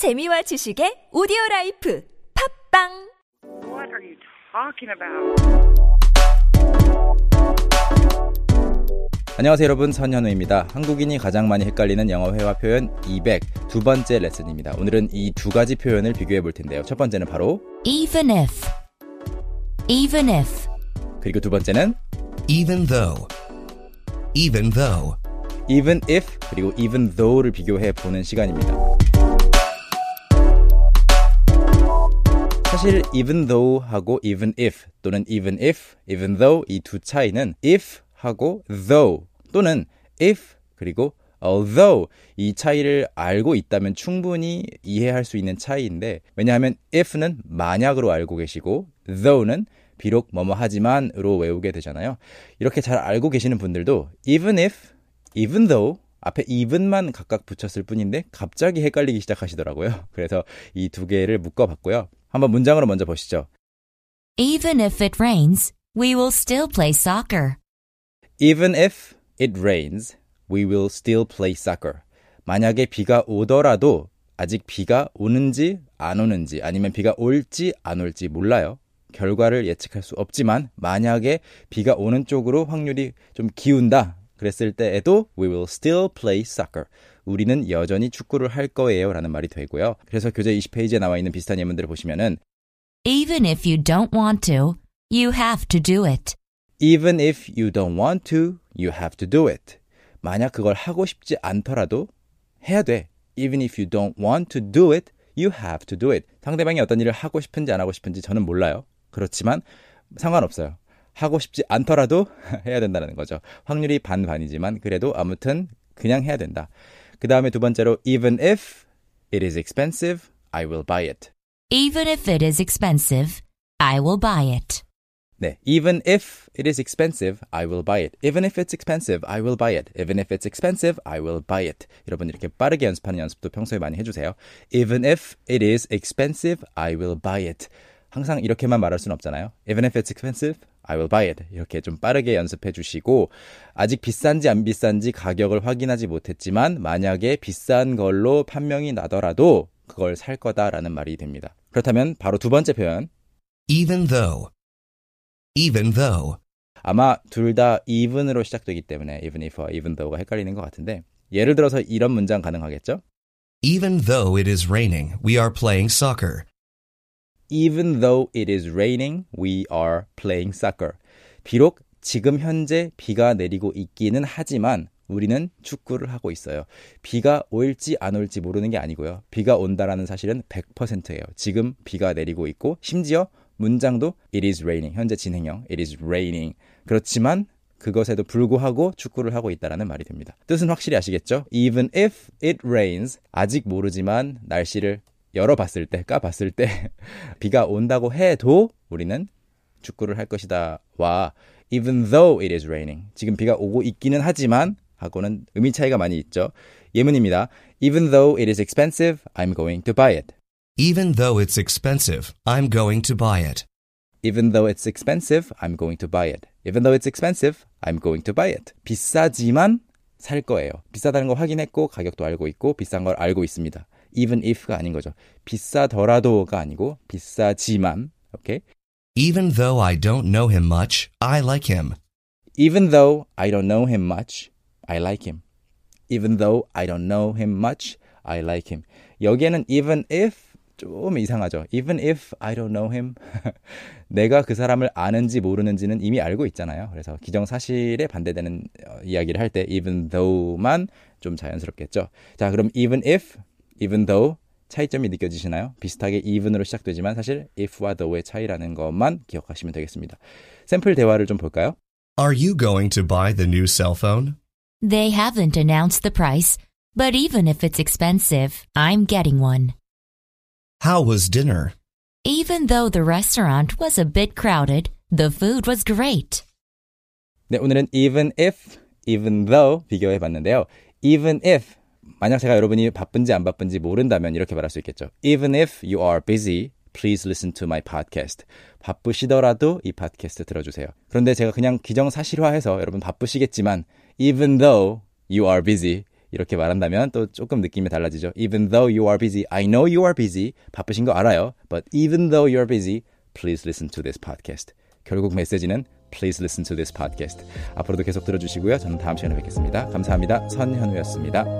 재미와 지식의 오디오 라이프 팟빵 What are you talking about? 안녕하세요 여러분 선현우입니다. 한국인이 가장 많이 헷갈리는 영어 회화 표현 200 두 번째 레슨입니다. 오늘은 이 두 가지 표현을 비교해 볼 텐데요. 첫 번째는 바로 Even if. Even if. 그리고 두 번째는 even though, even though, even if 그리고 even though를 비교해 보는 시간입니다. 사실 even though 하고 even if 또는 even if, even though 이 두 차이는 if 하고 though 또는 if 그리고 although 이 차이를 알고 있다면 충분히 이해할 수 있는 차이인데 왜냐하면 if는 만약으로 알고 계시고 though는 비록 뭐뭐 하지만으로 외우게 되잖아요. 이렇게 잘 알고 계시는 분들도 even if, even though 앞에 even만 각각 붙였을 뿐인데 갑자기 헷갈리기 시작하시더라고요. 그래서 이 두 개를 묶어봤고요. 한번 문장으로 먼저 보시죠. Even if it rains, we will still play soccer. Even if it rains, we will still play soccer. 만약에 비가 오더라도 아직 비가 오는지 안 오는지 아니면 비가 올지 안 올지 몰라요. 결과를 예측할 수 없지만 만약에 비가 오는 쪽으로 확률이 좀 기운다 그랬을 때에도 we will still play soccer. 우리는 여전히 축구를 할 거예요 라는 말이 되고요. 그래서 교재 20페이지에 나와 있는 비슷한 예문들을 보시면은 Even if you don't want to, you have to do it. Even if you don't want to, you have to do it. 만약 그걸 하고 싶지 않더라도 해야 돼. Even if you don't want to do it, you have to do it. 상대방이 어떤 일을 하고 싶은지 안 하고 싶은지 저는 몰라요. 그렇지만 상관없어요. 하고 싶지 않더라도 해야 된다는 거죠. 확률이 반반이지만 그래도 아무튼 그냥 해야 된다. 그 다음에 두 번째로 even if it is expensive, I will buy it. Even if it is expensive, I will buy it. 네, even if it is expensive, I will buy it. Even if it's expensive, I will buy it. Even if it's expensive, I will buy it. 여러분 이렇게 빠르게 연습하는 연습도 평소에 많이 해주세요. Even if it is expensive, I will buy it. 항상 이렇게만 말할 수는 없잖아요. Even if it's expensive, I will buy it. 이렇게 좀 빠르게 연습해 주시고 아직 비싼지 안 비싼지 가격을 확인하지 못했지만 만약에 비싼 걸로 판명이 나더라도 그걸 살 거다라는 말이 됩니다. 그렇다면 바로 두 번째 표현 even though, even though, 아마 둘 다 even으로 시작되기 때문에 even if와 even though가 헷갈리는 것 같은데 예를 들어서 이런 문장 가능하겠죠? even though it is raining, we are playing soccer. Even though it is raining, we are playing soccer. 비록 지금 현재 비가 내리고 있기는 하지만 우리는 축구를 하고 있어요. 비가 올지 안 올지 모르는 게 아니고요. 비가 온다라는 사실은 100%예요. 지금 비가 내리고 있고 심지어 문장도 it is raining. 현재 진행형 it is raining. 그렇지만 그것에도 불구하고 축구를 하고 있다라는 말이 됩니다. 뜻은 확실히 아시겠죠? Even if it rains 아직 모르지만 날씨를 열어봤을 때, 까봤을 때 비가 온다고 해도 우리는 축구를 할 것이다. 와 even though it is raining 지금 비가 오고 있기는 하지만 하고는 의미 차이가 많이 있죠. 예문입니다. Even though it is expensive, I'm going to buy it. Even though it's expensive, I'm going to buy it. Even though it's expensive, I'm going to buy it. Even though it's expensive, I'm going to buy it. 비싸지만 살 거예요. 비싸다는 거 확인했고 가격도 알고 있고 비싼 걸 알고 있습니다. Even if가 아닌 거죠. 비싸더라도가 아니고 비싸지만 오케이. Even though I don't know him much, I like him. Even though I don't know him much, I like him. Even though I don't know him much, I like him. 여기에는 even if 좀 이상하죠. Even if I don't know him. 내가 그 사람을 아는지 모르는지는 이미 알고 있잖아요. 그래서 기정사실에 반대되는 어, 이야기를 할 때 even though만 좀 자연스럽겠죠. 자, 그럼 even if, even though 차이점이 느껴지시나요? 비슷하게 even으로 시작되지만 사실 if와 though의 차이라는 것만 기억하시면 되겠습니다. 샘플 대화를 좀 볼까요? Are you going to buy the new cell phone? They haven't announced the price, but even if it's expensive, I'm getting one. How was dinner? Even though the restaurant was a bit crowded, the food was great. 네, 오늘은 even if, even though 비교해 봤는데요. even if 만약 제가 여러분이 바쁜지 안 바쁜지 모른다면 이렇게 말할 수 있겠죠. Even if you are busy, please listen to my podcast. 바쁘시더라도 이 팟캐스트 들어주세요. 그런데 제가 그냥 기정사실화해서 여러분 바쁘시겠지만 even though you are busy, 이렇게 말한다면 또 조금 느낌이 달라지죠. Even though you are busy, I know you are busy. 바쁘신 거 알아요. But even though you are busy, please listen to this podcast. 결국 메시지는 please listen to this podcast. 앞으로도 계속 들어주시고요. 저는 다음 시간에 뵙겠습니다. 감사합니다. 선현우였습니다.